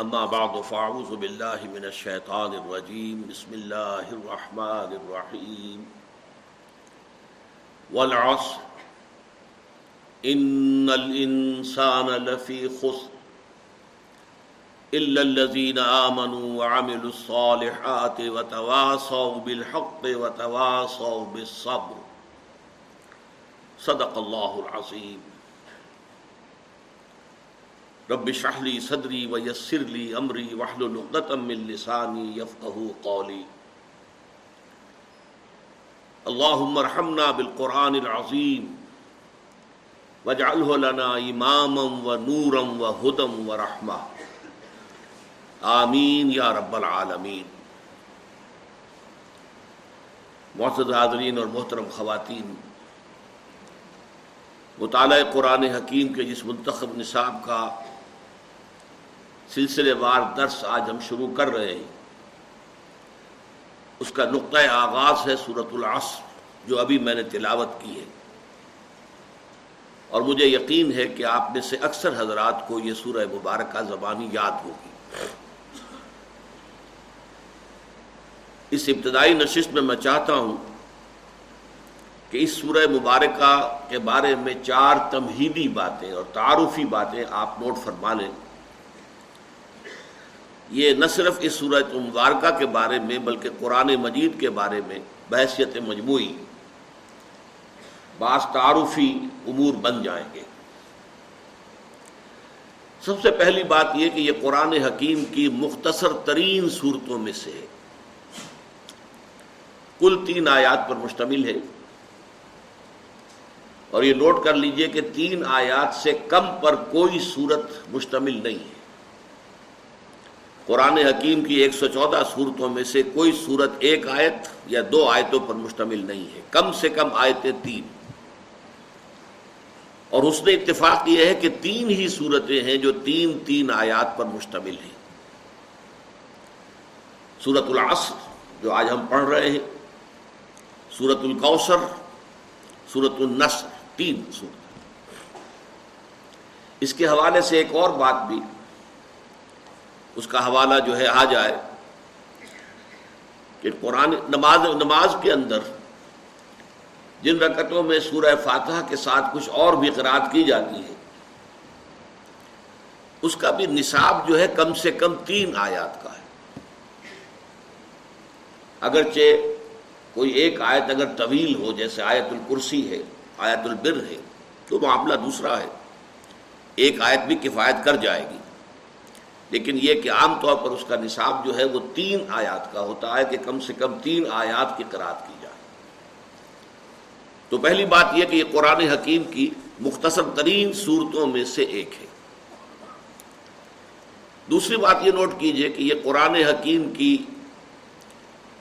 اما بعد فاعوذ باللہ من الشیطان الرجیم بسم اللہ الرحمن الرحیم والعصر. ان الانسان لفی خسر الا الذين امنوا وعملوا الصالحات وتواصوا بالحق وتواصوا بالصبر. صدق اللہ العظیم رب اشرح لي صدري ويسر لي امري واحلل عقدة من لساني يفقهوا قولي. اللهم ارحمنا بالقران العظيم واجعله لنا اماما ونورا وهدى ورحمه آمین یا رب العالمین معزز حاضرین اور محترم خواتین، مطالعہ قرآن حکیم کے جس منتخب نصاب کا سلسلے وار درس آج ہم شروع کر رہے ہیں۔ اس کا نقطۂ آغاز ہے صورت العصر، جو ابھی میں نے تلاوت کی ہے۔ اور مجھے یقین ہے کہ آپ میں سے اکثر حضرات کو یہ سورہ مبارکہ زبانی یاد ہوگی۔ اس ابتدائی نشست میں میں چاہتا ہوں کہ اس سورہ مبارکہ کے بارے میں چار تمہیدی باتیں اور تعارفی باتیں آپ نوٹ فرما لیں۔ یہ نہ صرف اس سورہ مبارکہ کے بارے میں بلکہ قرآن مجید کے بارے میں بحثیت مجموعی بعض تعارفی امور بن جائیں گے۔ سب سے پہلی بات یہ کہ یہ قرآن حکیم کی مختصر ترین صورتوں میں سے کل تین آیات پر مشتمل ہے۔ اور یہ نوٹ کر لیجیے کہ تین آیات سے کم پر کوئی صورت مشتمل نہیں ہے۔ قرآن حکیم کی ایک سو چودہ صورتوں میں سے کوئی صورت ایک آیت یا دو آیتوں پر مشتمل نہیں ہے۔ کم سے کم آیتیں تین۔ اور اس نے اتفاق یہ ہے کہ تین ہی صورتیں ہیں جو تین تین آیات پر مشتمل ہیں۔ سورت العصر، جو آج ہم پڑھ رہے ہیں۔ سورت القوثر سورت النصر، تین سورت اس کے حوالے سے ایک اور بات بھی۔ اس کا حوالہ جو ہے آ جائے کہ قرآن نماز نماز کے اندر جن رکتوں میں سورہ فاتحہ کے ساتھ کچھ اور بھی قرآد کی جاتی ہے، اس کا بھی نصاب جو ہے کم سے کم تین آیات کا ہے۔ اگرچہ کوئی ایک آیت اگر طویل ہو، جیسے آیت الکرسی ہے، آیت البر ہے، تو معاملہ دوسرا ہے۔ ایک آیت بھی کفایت کر جائے گی۔ لیکن یہ کہ عام طور پر اس کا نصاب جو ہے وہ تین آیات کا ہوتا ہے کہ کم سے کم تین آیات کی قرآد کی جائے۔ تو پہلی بات یہ کہ یہ قرآن حکیم کی مختصر ترین صورتوں میں سے ایک ہے۔ دوسری بات یہ نوٹ کیجیے کہ یہ قرآن حکیم کی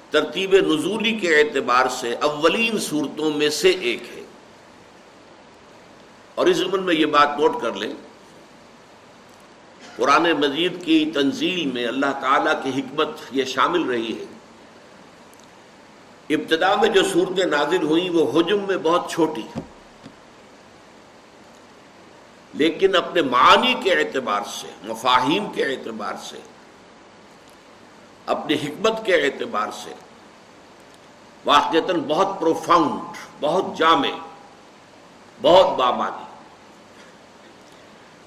ترتیب نزولی کے اعتبار سے اولین صورتوں میں سے ایک ہے۔ اور اس زمن میں یہ بات نوٹ کر لیں قرآن مجید کی تنزیل میں اللہ تعالیٰ کی حکمت یہ شامل رہی ہے۔ ابتدا میں جو صورتیں نازل ہوئیں وہ حجم میں بہت چھوٹی۔ لیکن اپنے معنی کے اعتبار سے، مفاہیم کے اعتبار سے، اپنی حکمت کے اعتبار سے واقعتاً بہت پروفاؤنڈ بہت جامع، بہت بامانی۔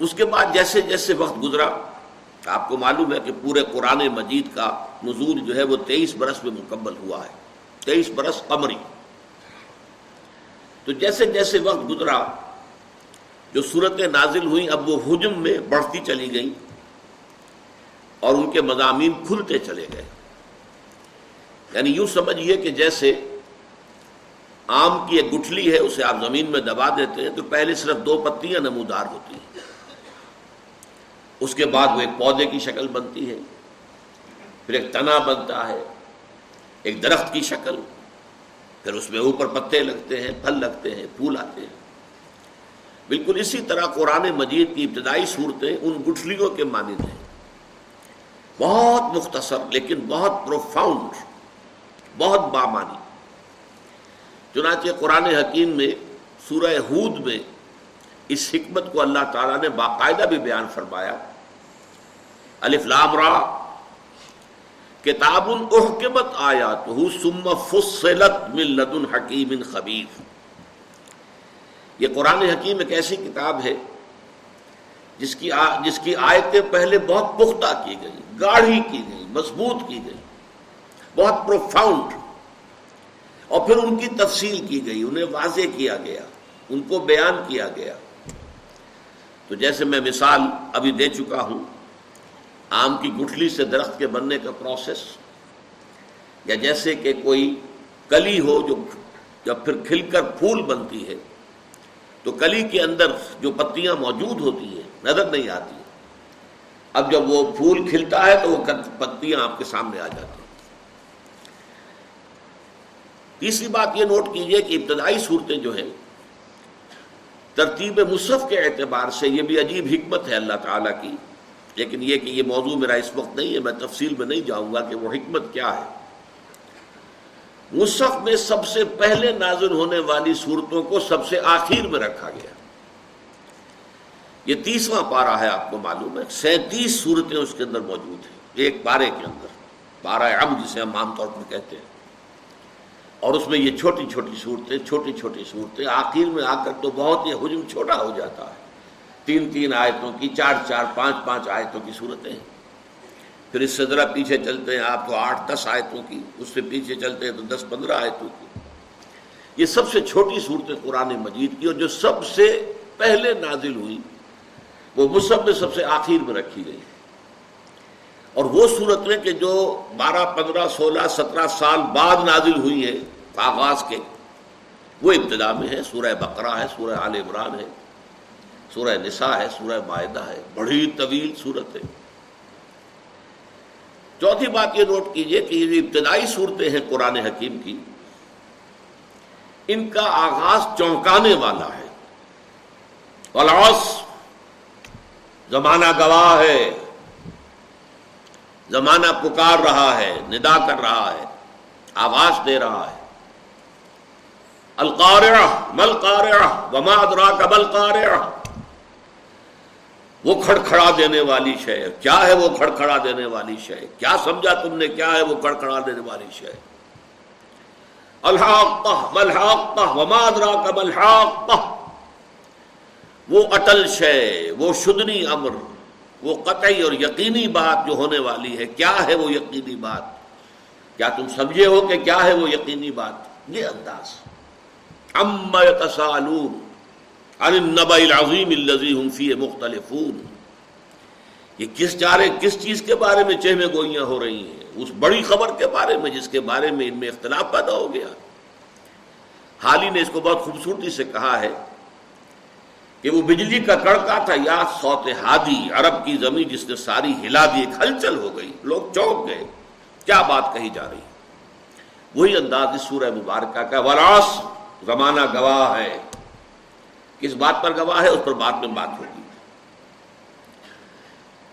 اس کے بعد جیسے جیسے وقت گزرا، آپ کو معلوم ہے کہ پورے قرآن مجید کا نزول جو ہے وہ تیئیس برس میں مکمل ہوا ہے۔ تیئیس برس قمری۔ تو جیسے جیسے وقت گزرا، جو صورتیں نازل ہوئیں، اب وہ حجم میں بڑھتی چلی گئیں اور ان کے مضامین کھلتے چلے گئے۔ یعنی یوں سمجھیے کہ جیسے آم کی ایک گٹھلی ہے، اسے آپ زمین میں دبا دیتے ہیں، تو پہلے صرف دو پتیاں نمودار ہوتی ہیں۔ اس کے بعد وہ ایک پودے کی شکل بنتی ہے، پھر ایک تنا بنتا ہے، ایک درخت کی شکل، پھر اس میں اوپر پتے لگتے ہیں، پھل لگتے ہیں، پھول آتے ہیں۔ بالکل اسی طرح قرآن مجید کی ابتدائی صورتیں ان گٹھلیوں کے مانند ہیں۔ بہت مختصر لیکن بہت پروفاؤنڈ بہت بامانی۔ چنانچہ قرآن حکیم میں، سورہ ہود میں اس حکمت کو اللہ تعالیٰ نے باقاعدہ بھی بیان فرمایا۔ الفلام را کتاب احکمت آیا تو فصلت من لدن حکیم خبیر۔ یہ قرآن حکیم ایک ایسی کتاب ہے جس کی آ, جس کی آیتیں پہلے بہت پختہ کی گئی گاڑھی کی گئی مضبوط کی گئی بہت پروفاؤنڈ اور پھر ان کی تفصیل کی گئی انہیں واضح کیا گیا ان کو بیان کیا گیا۔ تو جیسے میں مثال ابھی دے چکا ہوں آم کی گٹھلی سے درخت کے بننے کا پروسیس یا جیسے کہ کوئی کلی ہو جو جب پھر کھل کر پھول بنتی ہے، تو کلی کے اندر جو پتیاں موجود ہوتی ہیں، نظر نہیں آتی اب جب وہ پھول کھلتا ہے تو وہ پتیاں آپ کے سامنے آ جاتی ہیں۔ تیسری بات یہ نوٹ کیجیے کہ ابتدائی صورتیں جو ہیں، ترتیب مصحف کے اعتبار سے یہ بھی عجیب حکمت ہے اللہ تعالیٰ کی۔ لیکن یہ کہ یہ موضوع میرا اس وقت نہیں ہے، میں تفصیل میں نہیں جاؤں گا کہ وہ حکمت کیا ہے۔ مصحف میں سب سے پہلے نازل ہونے والی صورتوں کو سب سے آخر میں رکھا گیا۔ یہ تیسواں پارا ہے، آپ کو معلوم ہے۔ سینتیس صورتیں اس کے اندر موجود ہیں، ایک پارے کے اندر۔ پارا ام جسے ہم عام طور پر کہتے ہیں۔ اور اس میں یہ چھوٹی چھوٹی صورتیں، چھوٹی چھوٹی صورتیں۔ آخر میں آ کر تو بہت یہ حجم چھوٹا ہو جاتا ہے۔ تین تین آیتوں کی، چار چار، پانچ پانچ آیتوں کی صورتیں پھر اس سے ذرا پیچھے چلتے ہیں، آپ تو آٹھ دس آیتوں کی، اس سے پیچھے چلتے ہیں تو دس پندرہ آیتوں کی۔ یہ سب سے چھوٹی صورتیں قرآن مجید کی اور جو سب سے پہلے نازل ہوئی، وہ مصحف میں سب سے آخر میں رکھی گئی۔ اور وہ صورتیں کہ جو بارہ، پندرہ، سولہ، سترہ سال بعد نازل ہوئی ہے آغاز کے، وہ ابتدا میں ہے۔ سورہ بقرہ ہے، سورہ عال عمران ہے۔ سورہ نساء ہے، سورہ معاہدہ ہے۔ بڑی طویل صورت ہے۔ چوتھی بات یہ نوٹ کیجیے کہ یہ ابتدائی صورتیں ہیں قرآن حکیم کی، ان کا آغاز چونکانے والا ہے۔ زمانہ گواہ ہے۔ زمانہ پکار رہا ہے، ندا کر رہا ہے، آواز دے رہا ہے۔ القارعہ مل قارعہ وما ادراک مل قارعہ وہ کھڑکھڑا دینے والی شے کیا ہے وہ کھڑکھڑا دینے والی شے کیا سمجھا تم نے کیا ہے وہ کھڑکھڑا دینے والی شے الحاقہ، ملحاقہ، وما ادراک ملحاقہ وہ اٹل شے وہ شدنی امر، وہ قطعی اور یقینی بات جو ہونے والی ہے۔ کیا ہے وہ یقینی بات؟ کیا تم سمجھے ہو کہ کیا ہے وہ یقینی بات؟ یہ انداز۔ ام عن النبع العظیم الذي هم فيه مختلفون۔ یہ کس چارے کس چیز کے بارے میں چہمے گوئیاں ہو رہی ہیں؟ اس بڑی خبر کے بارے میں، جس کے بارے میں ان میں اختلاف پیدا ہو گیا۔ حال ہی نے اس کو بہت خوبصورتی سے کہا ہے کہ وہ بجلی کا کڑکا تھا، یا سوت ہادی، عرب کی زمین جس نے ساری ہلا دی، ایک ہلچل ہو گئی۔ لوگ چونک گئے۔ کیا بات کہی جا رہی؟ وہی انداز اس سورہ مبارکہ کا وراس زمانہ گواہ ہے۔ کس بات پر گواہ ہے، اس پر بات میں بات ہوگی۔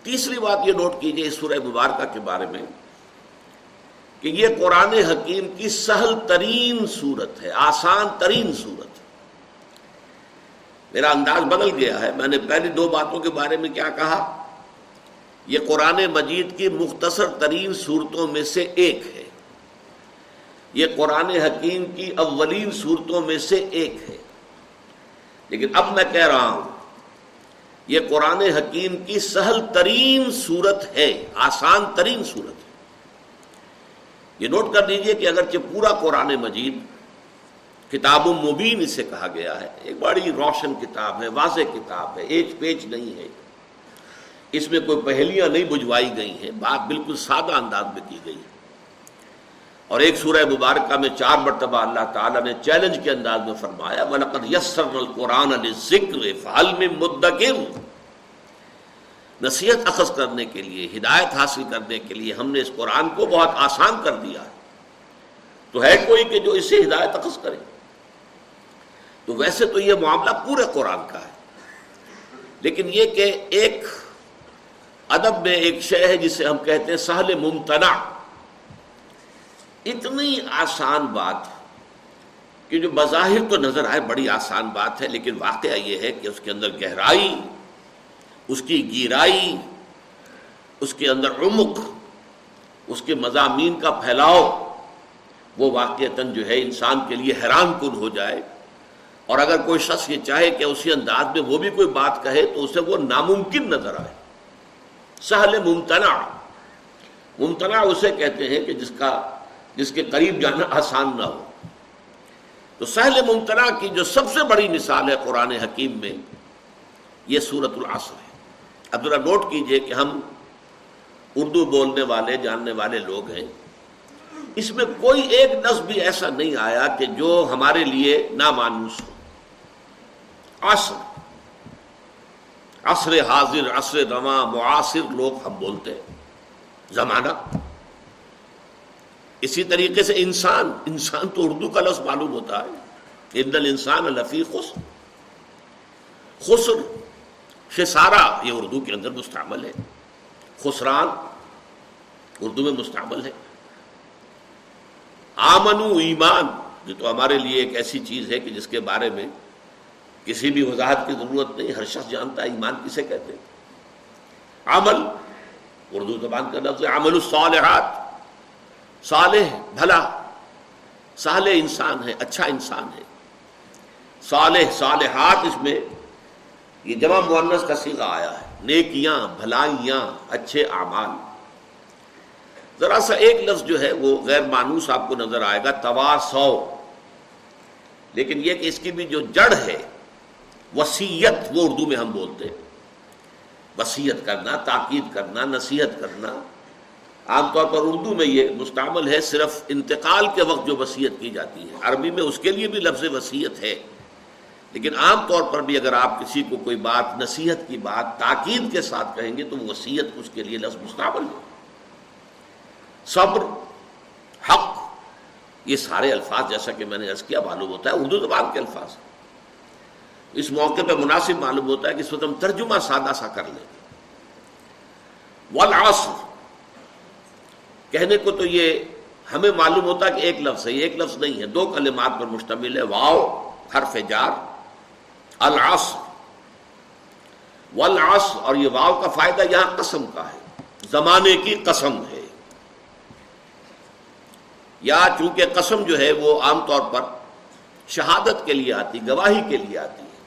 تیسری بات یہ نوٹ کیجیے اس سورہ مبارکہ کے بارے میں کہ یہ قرآن حکیم کی سہل ترین صورت ہے، آسان ترین صورت۔ ہے میرا انداز بدل گیا ہے۔ میں نے پہلی دو باتوں کے بارے میں کیا کہا؟ یہ قرآن مجید کی مختصر ترین صورتوں میں سے ایک ہے۔ یہ قرآن حکیم کی اولین صورتوں میں سے ایک ہے۔ لیکن اب میں کہہ رہا ہوں، یہ قرآن حکیم کی سہل ترین صورت ہے، آسان ترین صورت ہے۔ یہ نوٹ کر لیجیے کہ اگرچہ پورا قرآن مجید کتاب و مبین اسے کہا گیا ہے، ایک بڑی روشن کتاب ہے، واضح کتاب ہے ایج پیج نہیں ہے۔ اس میں کوئی پہلیاں نہیں بجوائی گئی ہیں، بات بالکل سادہ انداز میں کی گئی ہے۔ اور ایک سورہ مبارکہ میں چار مرتبہ اللہ تعالیٰ نے چیلنج کے انداز میں فرمایا، وَلَقَدْ يَسَّرْنَا الْقُرْآنَ لِلذِّكْرِ فَحَلْ مِن مُدَّكِرْ۔ نصیحت اخذ کرنے کے لیے، ہدایت حاصل کرنے کے لیے ہم نے اس قرآن کو بہت آسان کر دیا ہے۔ تو ہے کوئی کہ جو اسے ہدایت اخذ کرے۔ تو ویسے تو یہ معاملہ پورے قرآن کا ہے۔ لیکن یہ کہ ایک ادب میں ایک شے ہے جسے ہم کہتے ہیں سہل ممتنع۔ اتنی آسان بات کہ جو بظاہر تو نظر آئے، بڑی آسان بات ہے، لیکن واقعہ یہ ہے کہ اس کے اندر گہرائی، اس کی گیرائی، اس کے اندر عمق، اس کے مضامین کا پھیلاؤ، وہ واقعتاً جو ہے انسان کے لیے حیران کن ہو جائے۔ اور اگر کوئی شخص یہ چاہے کہ اسی انداز میں وہ بھی کوئی بات کہے، تو اسے وہ ناممکن نظر آئے۔ سہل ممتنع۔ ممتنع اسے کہتے ہیں کہ جس کا جس کے قریب جانا آسان نہ ہو۔ تو سہل ممتنع کی جو سب سے بڑی مثال ہے قرآن حکیم میں، یہ سورت العصر ہے۔ اب ذرا نوٹ کیجیے کہ ہم اردو بولنے والے، جاننے والے لوگ ہیں۔ اس میں کوئی ایک لفظ بھی ایسا نہیں آیا کہ جو ہمارے لیے نامانوس ہو۔ عصر عصر حاضر، عصر رواں معاصر لوگ ہم بولتے ہیں۔ زمانہ اسی طریقے سے انسان انسان تو اردو کا لفظ معلوم ہوتا ہے۔ ان انسان لفی خسر۔ خسر خسارا یہ اردو کے اندر مستعمل ہے۔ خسران اردو میں مستعمل ہے۔ آمن ایمان، یہ تو ہمارے لیے ایک ایسی چیز ہے کہ جس کے بارے میں کسی بھی وضاحت کی ضرورت نہیں، ہر شخص جانتا ہے، ایمان کسے کہتے ہیں؟ عمل، اردو زبان کا لفظ عمل الصالحات۔ صالح بھلا۔ صالح انسان ہے اچھا انسان ہے۔ صالح، صالحات اس میں، یہ جمع مونس کا سیگا آیا ہے۔ نیکیاں، بھلائیاں، اچھے اعمال۔ ذرا سا ایک لفظ جو ہے، وہ غیر مانوس آپ کو نظر آئے گا توا سو لیکن یہ کہ اس کی بھی جو جڑ ہے، وسیعت، وہ اردو میں ہم بولتے ہیں۔ وسیعت کرنا، تاکید کرنا، نصیحت کرنا عام طور پر اردو میں یہ مستعمل ہے صرف انتقال کے وقت جو وسیعت کی جاتی ہے۔ عربی میں اس کے لیے بھی لفظ وسیعت ہے۔ لیکن عام طور پر بھی اگر آپ کسی کو کوئی بات، نصیحت کی بات تاکید کے ساتھ کہیں گے تو وسیعت اس کے لیے لفظ مستعمل ہے۔ صبر، حق، یہ سارے الفاظ جیسا کہ میں نے عرض کیا، معلوم ہوتا ہے، اردو زبان کے الفاظ۔ اس موقع پہ مناسب معلوم ہوتا ہے کہ اس وقت ہم ترجمہ سادہ سا کر لیں۔ والعصر کہنے کو تو یہ ہمیں معلوم ہوتا کہ ایک لفظ ہے ایک لفظ نہیں ہے۔ دو کلمات پر مشتمل ہے۔ واؤ حرف جار، العصر۔ والعصر، اور یہ واؤ کا فائدہ یہاں قسم کا ہے۔ زمانے کی قسم ہے۔ یا چونکہ قسم جو ہے وہ عام طور پر شہادت کے لیے آتی، گواہی کے لیے آتی ہے۔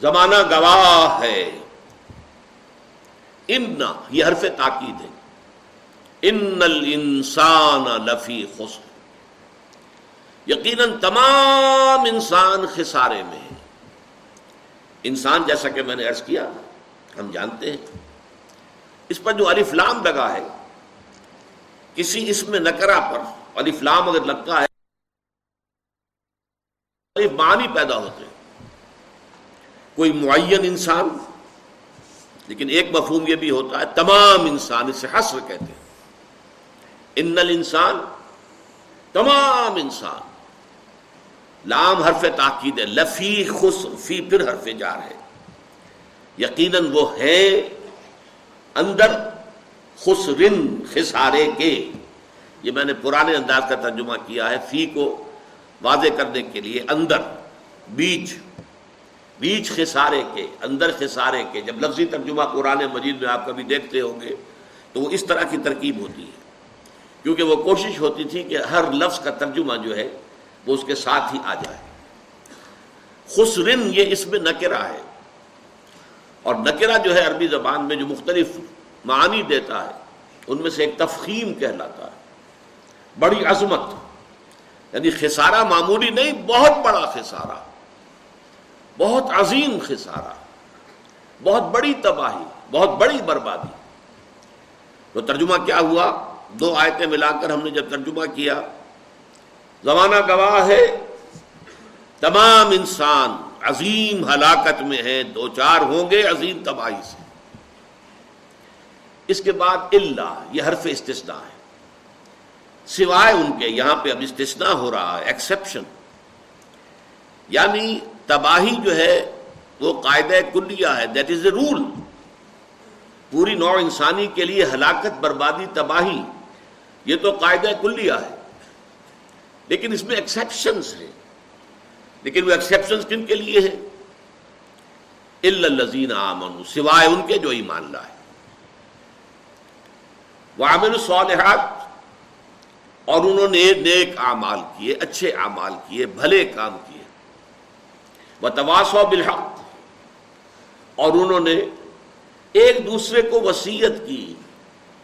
زمانہ گواہ ہے۔ ان یہ حرف تاکید ہے۔ ان الانسان لفی خسر۔ یقیناً تمام انسان خسارے میں ہے انسان جیسا کہ میں نے عرض کیا، ہم جانتے ہیں۔ اس پر جو الف لام لگا ہے، کسی اس میں نکرا پر الف لام اگر لگتا ہے معنی پیدا ہوتے ہیں۔ کوئی معین انسان، لیکن ایک مفہوم یہ بھی ہوتا ہے، تمام انسان اسے حسر کہتے ہیں۔ ان الانسان تمام انسان لام حرف تاکید ہے، لفی خسر فی پھر حرف جار ہے۔ یقیناً وہ ہے اندر خسرن، خسارے کے۔ یہ میں نے پرانے انداز کا ترجمہ کیا ہے، فی کو واضح کرنے کے لیے اندر، بیچ بیچ خسارے کے، اندر خسارے کے۔ جب لفظی ترجمہ قرآن مجید میں آپ کبھی دیکھتے ہوں گے تو وہ اس طرح کی ترکیب ہوتی ہے۔ کیونکہ وہ کوشش ہوتی تھی کہ ہر لفظ کا ترجمہ جو ہے وہ اس کے ساتھ ہی آ جائے۔ خسرن یہ اس میں نکرا ہے۔ اور نکرا جو ہے عربی زبان میں جو مختلف معانی دیتا ہے، ان میں سے ایک تفخیم کہلاتا ہے۔ بڑی عظمت یعنی خسارہ معمولی نہیں، بہت بڑا خسارہ۔ بہت عظیم خسارہ۔ بہت بڑی تباہی، بہت بڑی بربادی۔ تو ترجمہ کیا ہوا؟ دو آیتیں ملا کر ہم نے جب ترجمہ کیا، زمانہ گواہ ہے، تمام انسان عظیم ہلاکت میں ہیں، دو چار ہوں گے، عظیم تباہی سے۔ اس کے بعد اللہ یہ حرف استثناء ہے۔ سوائے ان کے، یہاں پہ اب استثناء ہو رہا ہے ایکسپشن یعنی تباہی جو ہے، وہ قاعدہ کلیہ ہے دیٹ از اے رول پوری نو انسانی کے لیے ہلاکت، بربادی، تباہی۔ یہ تو قاعدہ کلیہ ہے۔ لیکن اس میں ایکسیپشنس ہیں۔ لیکن وہ ایکسیپشنس کن کے لیے ہیں؟ الزین آمن سوائے ان کے جو ایمان لائے۔ وعمل الصالحات، اور انہوں نے نیک اعمال کیے، اچھے اعمال کیے، بھلے کام کیے۔ وہ تواس بالحق، اور انہوں نے ایک دوسرے کو وسیعت کی،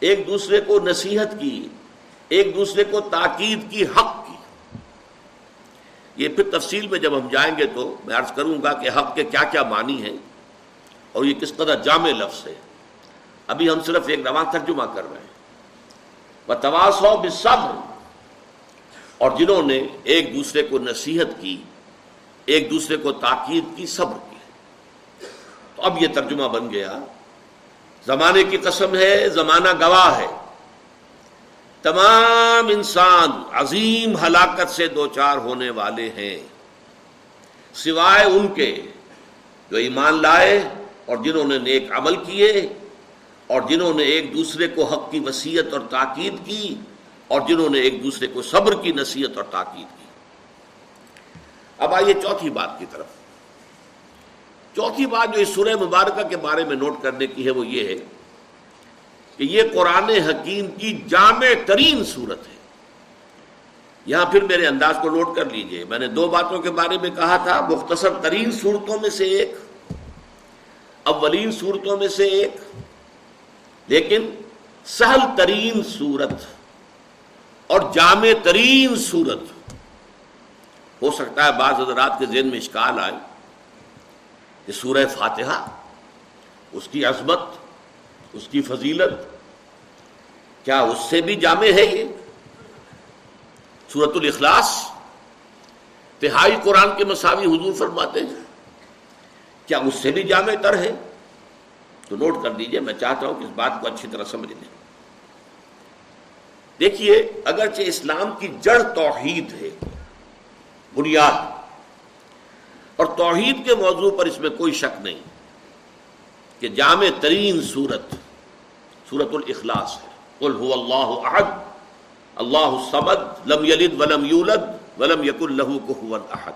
ایک دوسرے کو نصیحت کی۔ ایک دوسرے کو تاکید کی حق کی۔ یہ پھر تفصیل میں جب ہم جائیں گے تو میں عرض کروں گا کہ حق کے کیا کیا معنی ہیں اور یہ کس قدر جامع لفظ ہے۔ ابھی ہم صرف ایک رواں ترجمہ کر رہے ہیں۔ وہ تواس صبر اور جنہوں نے ایک دوسرے کو نصیحت کی، ایک دوسرے کو تاکید کی، صبر کی۔ تو اب یہ ترجمہ بن گیا۔ زمانے کی قسم ہے، زمانہ گواہ ہے۔ تمام انسان عظیم ہلاکت سے دو چار ہونے والے ہیں۔ سوائے ان کے جو ایمان لائے اور جنہوں نے نیک عمل کیے اور جنہوں نے ایک دوسرے کو حق کی وسیعت اور تاکید کی اور جنہوں نے ایک دوسرے کو صبر کی نصیحت اور تاکید کی۔ اب آئیے چوتھی بات کی طرف۔ چوتھی بات جو اس سورہ مبارکہ کے بارے میں نوٹ کرنے کی ہے وہ یہ ہے کہ یہ قرآن حکیم کی جامع ترین صورت ہے۔ یہاں پھر میرے انداز کو نوٹ کر لیجیے، میں نے دو باتوں کے بارے میں کہا تھا، مختصر ترین صورتوں میں سے ایک، اولین صورتوں میں سے ایک، لیکن سہل ترین صورت اور جامع ترین صورت۔ ہو سکتا ہے بعض حضرات کے ذہن میں اشکال آئے کہ سورہ فاتحہ، اس کی عظمت اس کی فضیلت۔ کیا اس سے بھی جامع ہے یہ؟ سورت الاخلاص تہائی قرآن کے مساوی حضور فرماتے ہیں۔ کیا اس سے بھی جامع تر ہے؟ تو نوٹ کر دیجیے میں چاہتا ہوں کہ اس بات کو اچھی طرح سمجھ لیں۔ دیکھیے، اگرچہ اسلام کی جڑ توحید ہے، بنیاد، اور توحید کے موضوع پر اس میں کوئی شک نہیں کہ جامع ترین صورت سورت الاخلاص ہے۔ قل هو اللہ احد اللہ الصمد لم یلد ولم یولد ولم یک اللہ کفوا احد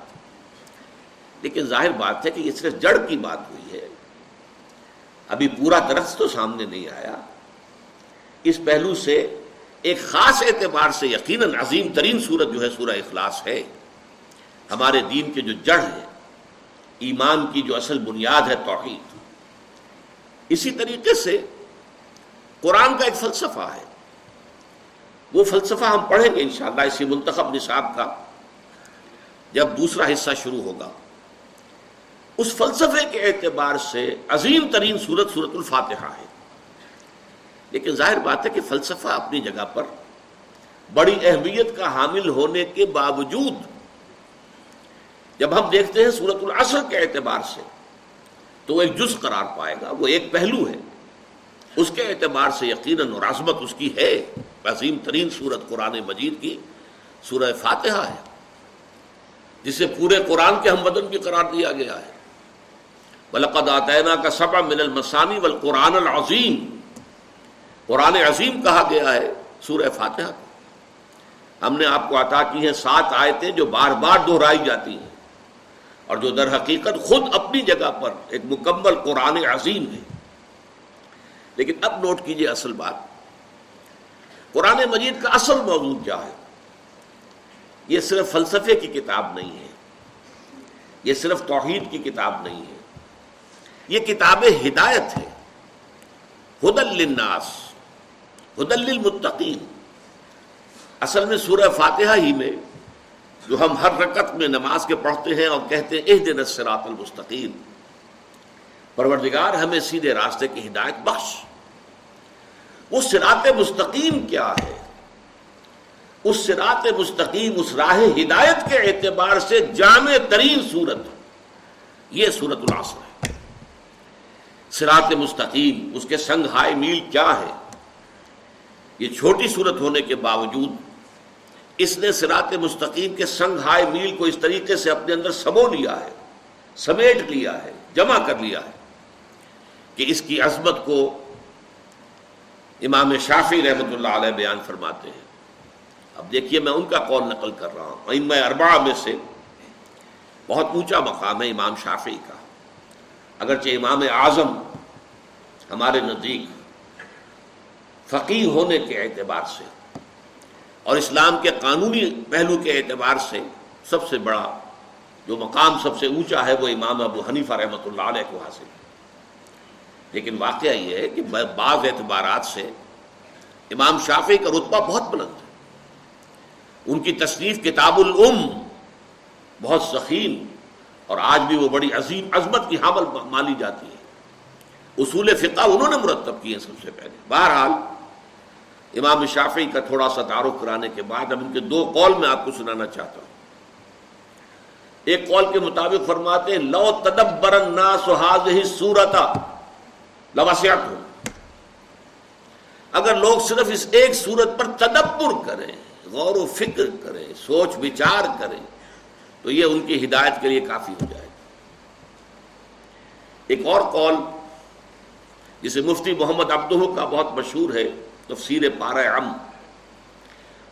لیکن ظاہر بات ہے کہ یہ صرف جڑ کی بات ہوئی ہے۔ ابھی پورا درخت تو سامنے نہیں آیا۔ اس پہلو سے ایک خاص اعتبار سے یقیناً عظیم ترین صورت جو ہے سورہ اخلاص ہے۔ ہمارے دین کے جو جڑ ہے ایمان کی جو اصل بنیاد ہے توحید۔ اسی طریقے سے قرآن کا ایک فلسفہ ہے۔ وہ فلسفہ ہم پڑھیں گے انشاءاللہ اسی منتخب نصاب کا۔ جب دوسرا حصہ شروع ہوگا۔ اس فلسفے کے اعتبار سے عظیم ترین صورت صورت الفاتحہ ہے۔ لیکن ظاہر بات ہے کہ فلسفہ اپنی جگہ پر بڑی اہمیت کا حامل ہونے کے باوجود جب ہم دیکھتے ہیں صورت العصر کے اعتبار سے تو وہ ایک جز قرار پائے گا۔ وہ ایک پہلو ہے۔ اس کے اعتبار سے یقیناً اور عظمت اس کی ہے، عظیم ترین صورت قرآن مجید کی، سورہ فاتحہ ہے، جسے پورے قرآن کے ہم بدن بھی قرار دیا گیا ہے۔ بلقد آتینہ کا سبا من المسانی والقرآن العظیم قرآن عظیم کہا گیا ہے سورہ فاتحہ کو۔ ہم نے آپ کو عطا کی ہیں سات آیتیں جو بار بار دہرائی جاتی ہیں اور جو در حقیقت خود اپنی جگہ پر ایک مکمل قرآن عظیم ہے۔ لیکن اب نوٹ کیجیے اصل بات۔ قرآن مجید کا اصل موضوع کیا ہے؟ یہ صرف فلسفے کی کتاب نہیں ہے۔ یہ صرف توحید کی کتاب نہیں ہے۔ یہ کتاب ہدایت ہے۔ ہدل للناس۔ ہدل للمتقین۔ اصل میں سورہ فاتحہ ہی میں جو ہم ہر رکت میں نماز کے پڑھتے ہیں اور کہتے ہیں اہ دن سرات المستقیم۔ پروردگار ہمیں سیدھے راستے کی ہدایت بخش۔ وہ سرات مستقیم کیا ہے؟ اس سرات مستقیم، اس راہ ہدایت کے اعتبار سے جامع ترین صورت۔ یہ صورت العصر ہے۔ سرات مستقیم، اس کے سنگ ہائے میل کیا ہے؟ یہ چھوٹی صورت ہونے کے باوجود اس نے سرات مستقیم کے سنگ ہائے میل کو اس طریقے سے اپنے اندر سمو لیا ہے، سمیٹ لیا ہے، جمع کر لیا ہے۔ کہ اس کی عظمت کو امام شافی رحمۃ اللہ علیہ بیان فرماتے ہیں۔ اب دیکھیے میں ان کا قول نقل کر رہا ہوں۔ ام اربا میں سے بہت اونچا مقام ہے امام شافی کا۔ اگرچہ امام اعظم ہمارے نزدیک فقی ہونے کے اعتبار سے اور اسلام کے قانونی پہلو کے اعتبار سے سب سے بڑا جو مقام سب سے اونچا ہے وہ امام ابو حنیفہ رحمۃ اللہ علیہ کو حاصل لیکن واقعہ یہ ہے کہ بعض اعتبارات سے امام شافی کا رتبہ بہت بلند ہے۔ ان کی تصنیف کتاب العم بہت سخیم اور آج بھی وہ بڑی عظیم عظمت کی حامل مانی جاتی ہے۔ اصول فقہ انہوں نے مرتب کیے سب سے پہلے۔ بہرحال، امام شافی کا تھوڑا سا تعارف کرانے کے بعد اب ان کے دو قول میں آپ کو سنانا چاہتا ہوں۔ ایک قول کے مطابق فرماتے ہیں، لو تدبر الناس هذه سورتا لوسعتهم اگر لوگ صرف اس ایک صورت پر تدبر کریں، غور و فکر کریں، سوچ بچار کریں، تو یہ ان کی ہدایت کے لیے کافی ہو جائے ایک اور قول، جسے مفتی محمد عبدہ کا بہت مشہور ہے، تفسیر پارہ ام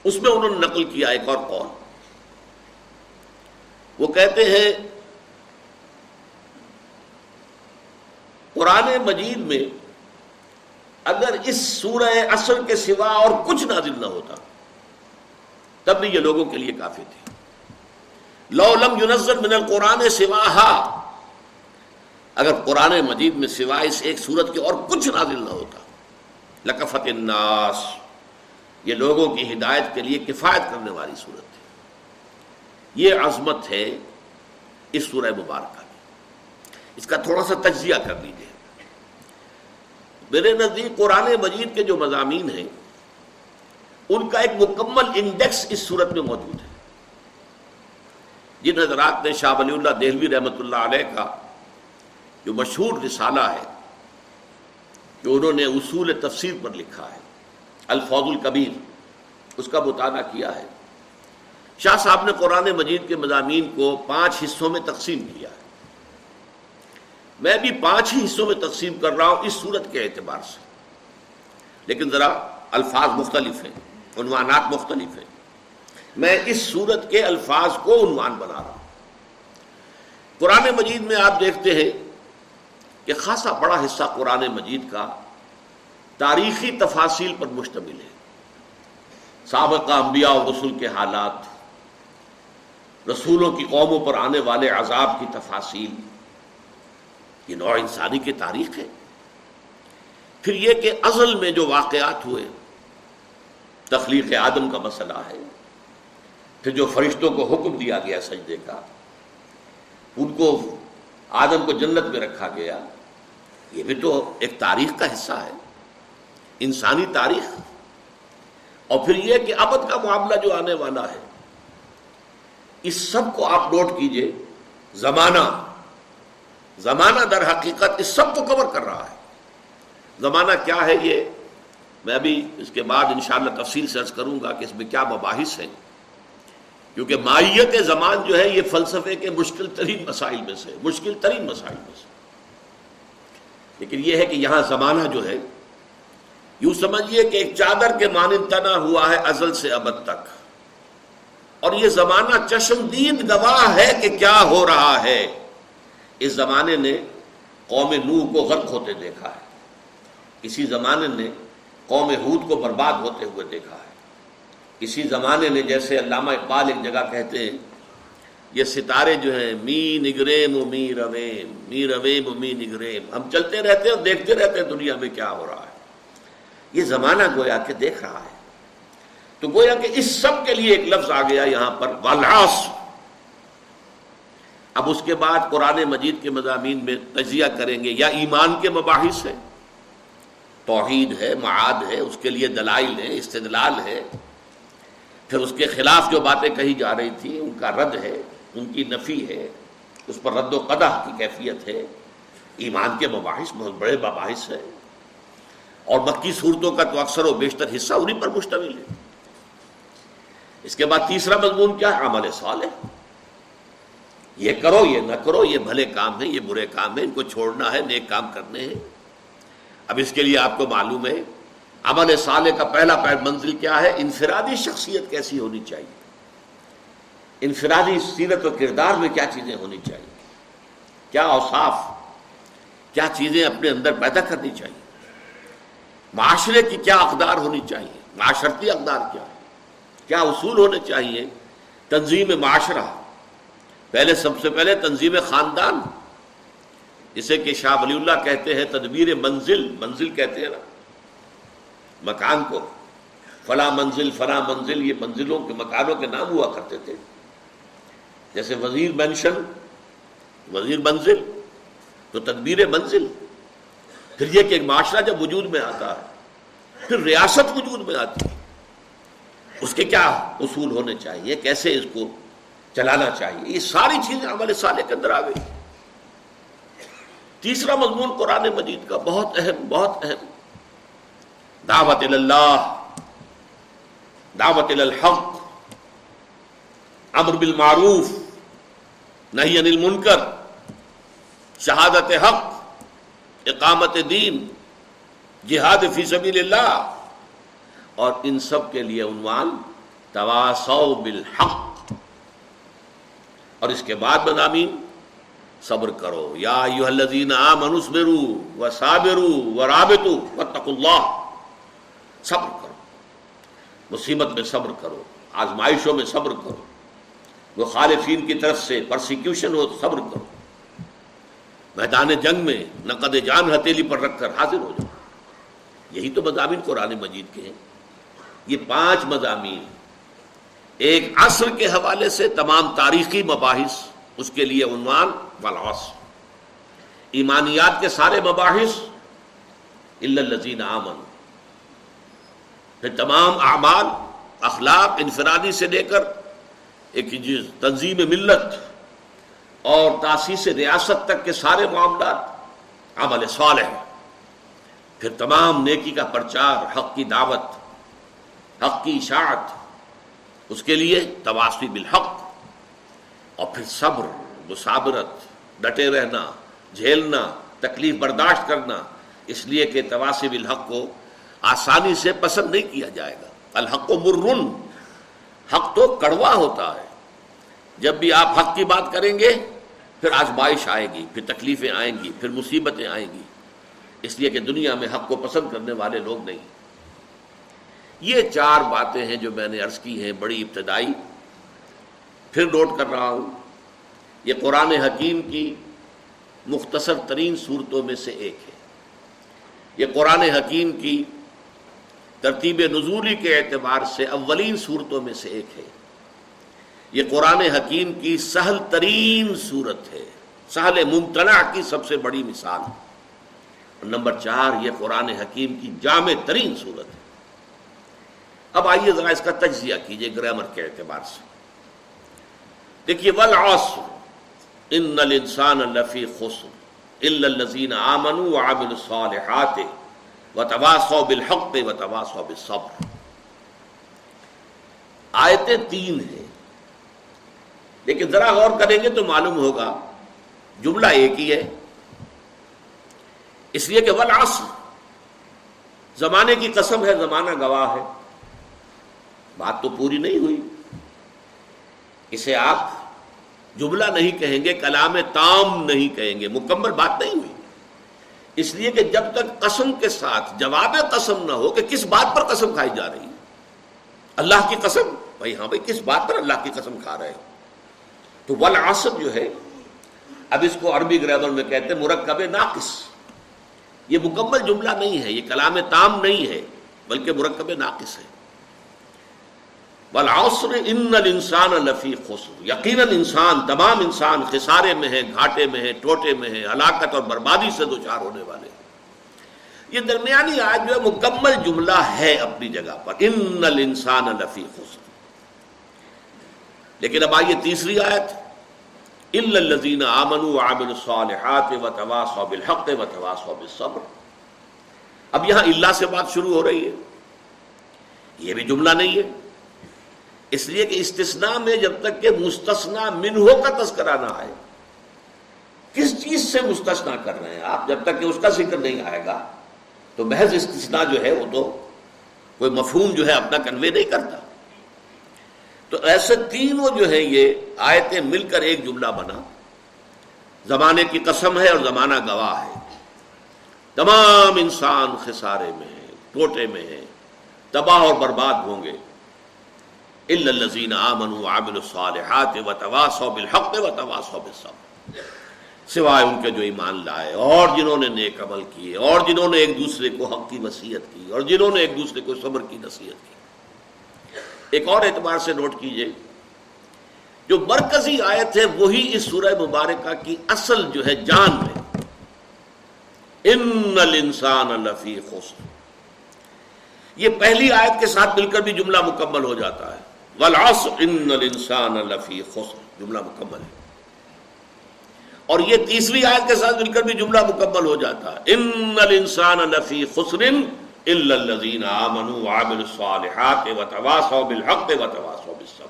اس میں انہوں نے نقل کیا ایک اور قول۔ وہ کہتے ہیں قرآن مجید میں اگر اس سورہ اثر کے سوا اور کچھ نازل نہ ہوتا، تب بھی یہ لوگوں کے لیے کافی تھی۔ لو لم ينزل من القرآن سواہا۔ اگر قرآن مجید میں سوا اس ایک سورت کے اور کچھ نازل نہ ہوتا، لکفت الناس۔ یہ لوگوں کی ہدایت کے لیے کفایت کرنے والی صورت یہ عظمت ہے اس سورہ مبارکہ اس کا تھوڑا سا تجزیہ کر لیجیے میرے نزدیک قرآن مجید کے جو مضامین ہیں، ان کا ایک مکمل انڈیکس اس صورت میں موجود ہے۔ جن حضرات نے شاہ ولی اللہ دہلوی رحمۃ اللہ علیہ کا جو مشہور رسالہ ہے، جو انہوں نے اصول تفسیر پر لکھا ہے الفوظ القبیر اس کا مطالعہ کیا ہے۔ شاہ صاحب نے قرآن مجید کے مضامین کو پانچ حصوں میں تقسیم کیا ہے۔ میں بھی پانچ ہی حصوں میں تقسیم کر رہا ہوں اس صورت کے اعتبار سے۔ لیکن ذرا الفاظ مختلف ہیں، عنوانات مختلف ہیں۔ میں اس صورت کے الفاظ کو عنوان بنا رہا ہوں۔ قرآن مجید میں آپ دیکھتے ہیں کہ خاصا بڑا حصہ قرآن مجید کا تاریخی تفاصیل پر مشتمل ہے۔ سابقہ انبیاء و رسول کے حالات، رسولوں کی قوموں پر آنے والے عذاب کی تفاصیل یہ نوع انسانی کی تاریخ ہے۔ پھر یہ کہ ازل میں جو واقعات ہوئے، تخلیق آدم کا مسئلہ ہے، پھر جو فرشتوں کو حکم دیا گیا سجدے کا، ان کو آدم کو جنت میں رکھا گیا، یہ بھی تو ایک تاریخ کا حصہ ہے، انسانی تاریخ۔ اور پھر یہ کہ ابد کا معاملہ جو آنے والا ہے، اس سب کو آپ نوٹ کیجیے، زمانہ زمانہ در حقیقت اس سب کو کور کر رہا ہے۔ زمانہ کیا ہے یہ؟ میں ابھی اس کے بعد انشاءاللہ تفصیل سے کروں گا کہ اس میں کیا مباحث ہیں۔ کیونکہ مائیت زمان جو ہے یہ فلسفے کے مشکل ترین مسائل میں سے، مشکل ترین مسائل میں سے۔ لیکن یہ ہے کہ یہاں زمانہ جو ہے، یوں سمجھیے کہ ایک چادر کے مانند تنا ہوا ہے ازل سے ابد تک۔ اور یہ زمانہ چشمدید گواہ ہے کہ کیا ہو رہا ہے۔ اس زمانے نے قوم نوح کو غرق ہوتے دیکھا ہے۔ اسی زمانے نے قوم حود کو برباد ہوتے ہوئے دیکھا ہے۔ اسی زمانے نے جیسے علامہ اقبال ایک جگہ کہتے ہیں، یہ ستارے جو ہیں، می نگریم و می رویم می رویم و می نگریم ہم چلتے رہتے ہیں اور دیکھتے رہتے ہیں دنیا میں کیا ہو رہا ہے۔ یہ زمانہ گویا کہ دیکھ رہا ہے۔ تو گویا کہ اس سب کے لیے ایک لفظ آ گیا یہاں پر والاس اب اس کے بعد قرآن مجید کے مضامین میں تجزیہ کریں گے، یا ایمان کے مباحث ہے توحید ہے، معاد ہے، اس کے لیے دلائل ہے استدلال ہے۔ پھر اس کے خلاف جو باتیں کہی جا رہی تھی ان کا رد ہے، ان کی نفی ہے، اس پر رد و قدح کی کیفیت ہے۔ ایمان کے مباحث بہت بڑے مباحث ہے اور مکی صورتوں کا تو اکثر و بیشتر حصہ انہیں پر مشتمل ہے۔ اس کے بعد تیسرا مضمون کیا؟ ہے عمل صالح۔ یہ کرو، یہ نہ کرو، یہ بھلے کام ہیں، یہ برے کام ہیں، ان کو چھوڑنا ہے، نیک کام کرنے ہیں۔ اب اس کے لیے آپ کو معلوم ہے عمل صالح کا پہلا پہل منزل کیا ہے؟ انفرادی شخصیت کیسی ہونی چاہیے؟ انفرادی سیرت و کردار میں کیا چیزیں ہونی چاہیے؟ کیا اوصاف، کیا چیزیں اپنے اندر پیدا کرنی چاہیے؟ معاشرے کی کیا اقدار ہونی چاہیے؟ معاشرتی اقدار کیا؟ ہے کیا اصول ہونے چاہیے؟ تنظیم معاشرہ۔ پہلے سب سے پہلے تنظیم خاندان، جسے کہ شاہ ولی اللہ کہتے ہیں، تدبیر منزل منزل کہتے ہیں نا، مکان کو۔ فلاں منزل فلاں منزل، یہ منزلوں کے، مکانوں کے نام ہوا کرتے تھے۔ جیسے وزیر مینشن وزیر منزل، تو تدبیر منزل۔ پھر یہ کہ ایک معاشرہ جب وجود میں آتا ہے پھر ریاست وجود میں آتی ہے اس کے کیا اصول ہونے چاہیے؟ کیسے اس کو چلانا چاہیے۔ یہ ساری چیزیں ہمارے سالے کے اندر آ گئی۔ تیسرا مضمون قرآن مجید کا بہت اہم بہت اہم۔ دعوت اللہ دعوت الحق، امر بالمعروف نہیں انل منکر شہادت حق، اقامت دین، جہاد فی سبیل اللہ۔ اور ان سب کے لیے عنوان تواسو بالحق۔ اور اس کے بعد مضامین صبر کرو۔ یا الذین آمنوا و صابرو و رابطو و اللہ۔ صبر کرو۔ مصیبت میں صبر کرو، آزمائشوں میں صبر کرو۔ وہ خالفین کی طرف سے پرسیکیوشن ہو، صبر کرو۔ میدان جنگ میں نقد جان ہتیلی پر رکھ کر حاضر ہو جاؤ۔ یہی تو مضامین قرآن مجید کے ہیں۔ یہ پانچ مضامین ایک عصر کے حوالے سے تمام تاریخی مباحث، اس کے لیے عنوان ولاس ایمانیات کے سارے مباحث الزین آمن پھر تمام اعمال، اخلاق، انفرادی سے لے کر ایک تنظیم ملت اور تاسیس ریاست تک کے سارے معاملات عمل صالح۔ پھر تمام نیکی کا پرچار، حق کی دعوت، حق کی اشاعت اس کے لیے تواسی بالحق اور پھر صبر مسابرت ڈٹے رہنا، جھیلنا، تکلیف برداشت کرنا، اس لیے کہ تواسی بالحق کو آسانی سے پسند نہیں کیا جائے گا۔ الحق و مرن، حق تو کڑوا ہوتا ہے۔ جب بھی آپ حق کی بات کریں گے، پھر آزمائش آئے گی، پھر تکلیفیں آئیں گی، پھر مصیبتیں آئیں گی۔ اس لیے کہ دنیا میں حق کو پسند کرنے والے لوگ نہیں۔ یہ چار باتیں ہیں جو میں نے عرض کی ہیں، بڑی ابتدائی۔ پھر نوٹ کر رہا ہوں، یہ قرآن حکیم کی مختصر ترین صورتوں میں سے ایک ہے۔ یہ قرآن حکیم کی ترتیب نزولی کے اعتبار سے اولین صورتوں میں سے ایک ہے۔ یہ قرآن حکیم کی سہل ترین صورت ہے۔ سہل ممتنع کی سب سے بڑی مثال۔ اور نمبر چار، یہ قرآن حکیم کی جامع ترین صورت ہے۔ اب آئیے ذرا اس کا تجزیہ کیجیے گرامر کے اعتبار سے۔ دیکھیے ولاسر ان الانسان لفی خسر الا الذين امنوا وعملوا الصالحات وتواصوا بالحق وتواصوا بالصبر۔ آیتیں تین ہیں۔ لیکن ذرا غور کریں گے تو معلوم ہوگا، جملہ ایک ہی ہے۔ اس لیے کہ ولاسر زمانے کی قسم ہے، زمانہ گواہ ہے۔ بات تو پوری نہیں ہوئی۔ اسے آپ جملہ نہیں کہیں گے، کلام تام نہیں کہیں گے، مکمل بات نہیں ہوئی۔ اس لیے کہ جب تک قسم کے ساتھ جواب قسم نہ ہو کہ کس بات پر قسم کھائی جا رہی ہے۔ اللہ کی قسم؟ بھائی ہاں بھائی، کس بات پر اللہ کی قسم کھا رہے تو ولاسب جو ہے، اب اس کو عربی گرامر میں کہتے ہیں مرکب ناقص۔ یہ مکمل جملہ نہیں ہے، یہ کلام تام نہیں ہے، بلکہ مرکب ناقص ہے۔ بالآسر ان انسان لفی خسر۔ یقیناً انسان، تمام انسان خسارے میں ہے، گھاٹے میں ہے، ٹوٹے میں ہے، ہلاکت اور بربادی سے دوچار ہونے والے یہ درمیانی آج جو ہے، مکمل جملہ ہے اپنی جگہ پر۔ ان انسان لفی خسر۔ لیکن اب آئیے تیسری آیت۔ الزین آمن عامل الصالحات و تواس بالحق و تواس بالصبر۔ اب یہاں اللہ سے بات شروع ہو رہی ہے۔ یہ بھی جملہ نہیں ہے۔ اس لیے کہ استثناء میں جب تک کہ مستثنا منہو کا تذکرہ نہ آئے، کس چیز سے مستثنا کر رہے ہیں آپ؟ جب تک کہ اس کا ذکر نہیں آئے گا، تو محض استثناء جو ہے وہ تو کوئی مفہوم جو ہے اپنا کنوے نہیں کرتا۔ تو ایسے تینوں جو ہے یہ آیتیں مل کر ایک جملہ بنا۔ زمانے کی قسم ہے اور زمانہ گواہ ہے۔ تمام انسان خسارے میں ہے ٹوٹے میں ہیں، تباہ اور برباد ہوں گے۔ الزین آمن عامل الصالحات و تواسو بالحق و تواسو بالصبر سوائے ان کے جو ایمان لائے اور جنہوں نے نیک عمل کیے اور جنہوں نے ایک دوسرے کو حق کی وصیت کی اور جنہوں نے ایک دوسرے کو صبر کی نصیحت کی ایک اور اعتبار سے نوٹ کیجیے جو مرکزی آیت ہے وہی اس سورہ مبارکہ کی اصل جو ہے جان ہے ان الانسان لفی خسر یہ پہلی آیت کے ساتھ مل کر بھی جملہ مکمل ہو جاتا ہے ان الانسان لفی خسر. جملہ مکمل ہے۔ اور یہ تیسری آیت کے ساتھ مل کر بھی جملہ مکمل ہو جاتا ہے۔ ان الانسان لفی خسر الا الذين امنوا وعملوا الصالحات وتواصوا بالحق وتواصوا بالصبر۔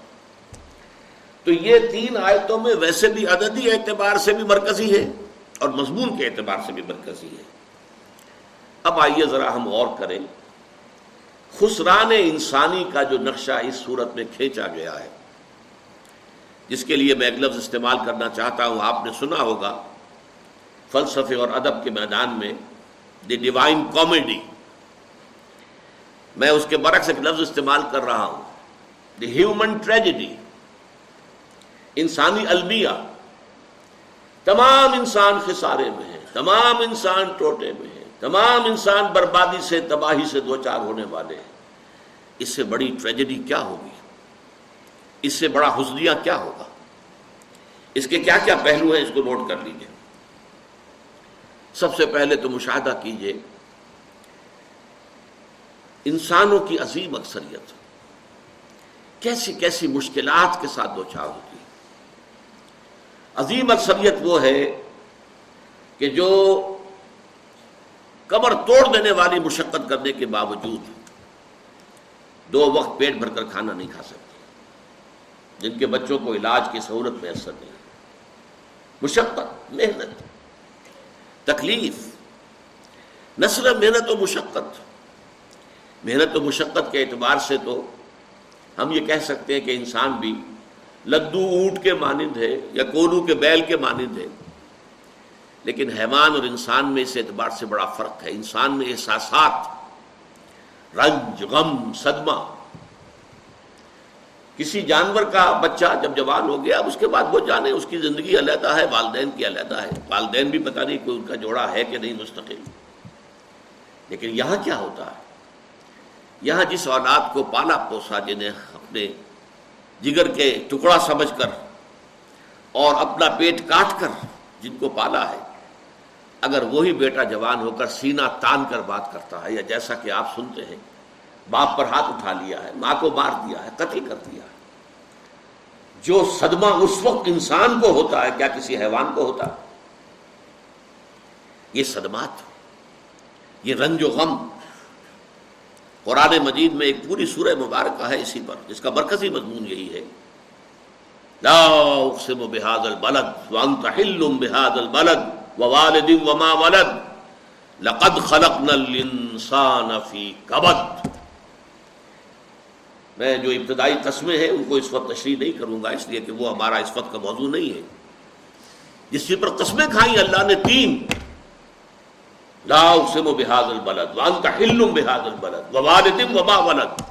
تو یہ تین آیتوں میں ویسے بھی عددی اعتبار سے بھی مرکزی ہے اور مضمون کے اعتبار سے بھی مرکزی ہے۔ اب آئیے ذرا ہم اور کریں۔ خسران انسانی کا جو نقشہ اس صورت میں کھینچا گیا ہے۔ جس کے لیے میں ایک لفظ استعمال کرنا چاہتا ہوں، آپ نے سنا ہوگا، فلسفے اور ادب کے میدان میں دی ڈیوائن کامیڈی۔ میں اس کے برعکس ایک لفظ استعمال کر رہا ہوں۔ دی ہیومن ٹریجڈی، انسانی المیہ۔ تمام انسان خسارے میں ہیں، تمام انسان ٹوٹے میں ہیں۔ تمام انسان بربادی سے، تباہی سے دو چار ہونے والے ہیں۔ اس سے بڑی ٹریجڈی کیا ہوگی؟ اس سے بڑا حسدیہ کیا ہوگا؟ اس کے کیا کیا پہلو ہیں؟ اس کو نوٹ کر لیجیے۔ سب سے پہلے تو مشاہدہ کیجیے۔ انسانوں کی عظیم اکثریت۔ کیسی کیسی مشکلات کے ساتھ دو چار ہوتی عظیم اکثریت وہ ہے کہ جو کمر توڑ دینے والی مشقت کرنے کے باوجود دو وقت پیٹ بھر کر کھانا نہیں کھا سکتے جن کے بچوں کو علاج کی سہولت میں اثر نہیں۔ مشقت، محنت۔ تکلیف۔ نسل محنت و مشقت۔ محنت و مشقت کے اعتبار سے تو ہم یہ کہہ سکتے ہیں کہ انسان بھی لدو اونٹ کے مانند ہے یا کولو کے بیل کے مانند ہے۔ لیکن حیوان اور انسان میں اس اعتبار سے بڑا فرق ہے۔ انسان میں احساسات، رنج، غم، صدمہ۔ کسی جانور کا بچہ جب جوان ہو گیا اس کے بعد وہ جانے اس کی زندگی علیحدہ ہے، والدین کی علیحدہ ہے۔ والدین بھی پتہ نہیں کوئی ان کا جوڑا ہے کہ نہیں، مستقل۔ لیکن یہاں کیا ہوتا ہے؟ یہاں جس اولاد کو پالا پوسا جنہیں اپنے جگر کے ٹکڑا سمجھ کر اور اپنا پیٹ کاٹ کر جن کو پالا ہے اگر وہی بیٹا جوان ہو کر سینہ تان کر بات کرتا ہے یا جیسا کہ آپ سنتے ہیں، باپ پر ہاتھ اٹھا لیا ہے، ماں کو مار دیا ہے، قتل کر دیا ہے۔ جو صدمہ اس وقت انسان کو ہوتا ہے، کیا کسی حیوان کو ہوتا ہے؟ یہ صدمات، یہ رنج و غم۔ قرآن مجید میں ایک پوری سورہ مبارکہ ہے اسی پر، جس کا مرکزی مضمون یہی ہے۔ لا اقسم بهذا البلد وانت حل بهذا البلد۔ ووالد وما ولد. لقد خلقنا الانسان في كبد میں جو ابتدائی قسمیں ہیں، ان کو اس وقت تشریح نہیں کروں گا، اس لیے کہ وہ ہمارا اس وقت کا موضوع نہیں ہے۔ جس چیز پر قسمیں کھائیں، اللہ نے تین۔ لا اقسم بهذا البلد، وانت حل بهذا البلد، ووالد وما ولد۔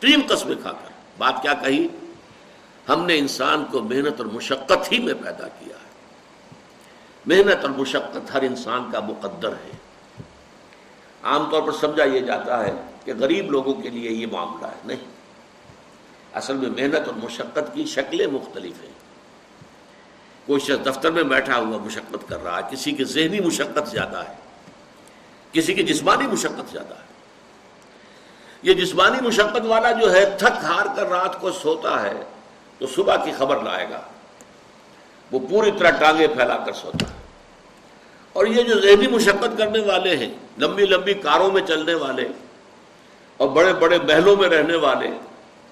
تین قسمیں کھا کر۔ بات کیا کہی؟ ہم نے انسان کو محنت اور مشقت ہی میں پیدا کیا۔ ہے محنت اور مشقت ہر انسان کا مقدر ہے۔ عام طور پر سمجھا یہ جاتا ہے کہ غریب لوگوں کے لیے یہ معاملہ ہے، نہیں۔ اصل میں محنت اور مشقت کی شکلیں مختلف ہیں۔ کوئی شخص دفتر میں بیٹھا ہوا مشقت کر رہا ہے، کسی کی ذہنی مشقت زیادہ ہے، کسی کی جسمانی مشقت زیادہ ہے۔ یہ جسمانی مشقت والا جو ہے، تھک ہار کر رات کو سوتا ہے تو صبح کی خبر لائے گا۔ وہ پوری طرح ٹانگیں پھیلا کر سوتا ہے۔ اور یہ جو ذہنی مشقت کرنے والے ہیں، لمبی لمبی کاروں میں چلنے والے اور بڑے بڑے محلوں میں رہنے والے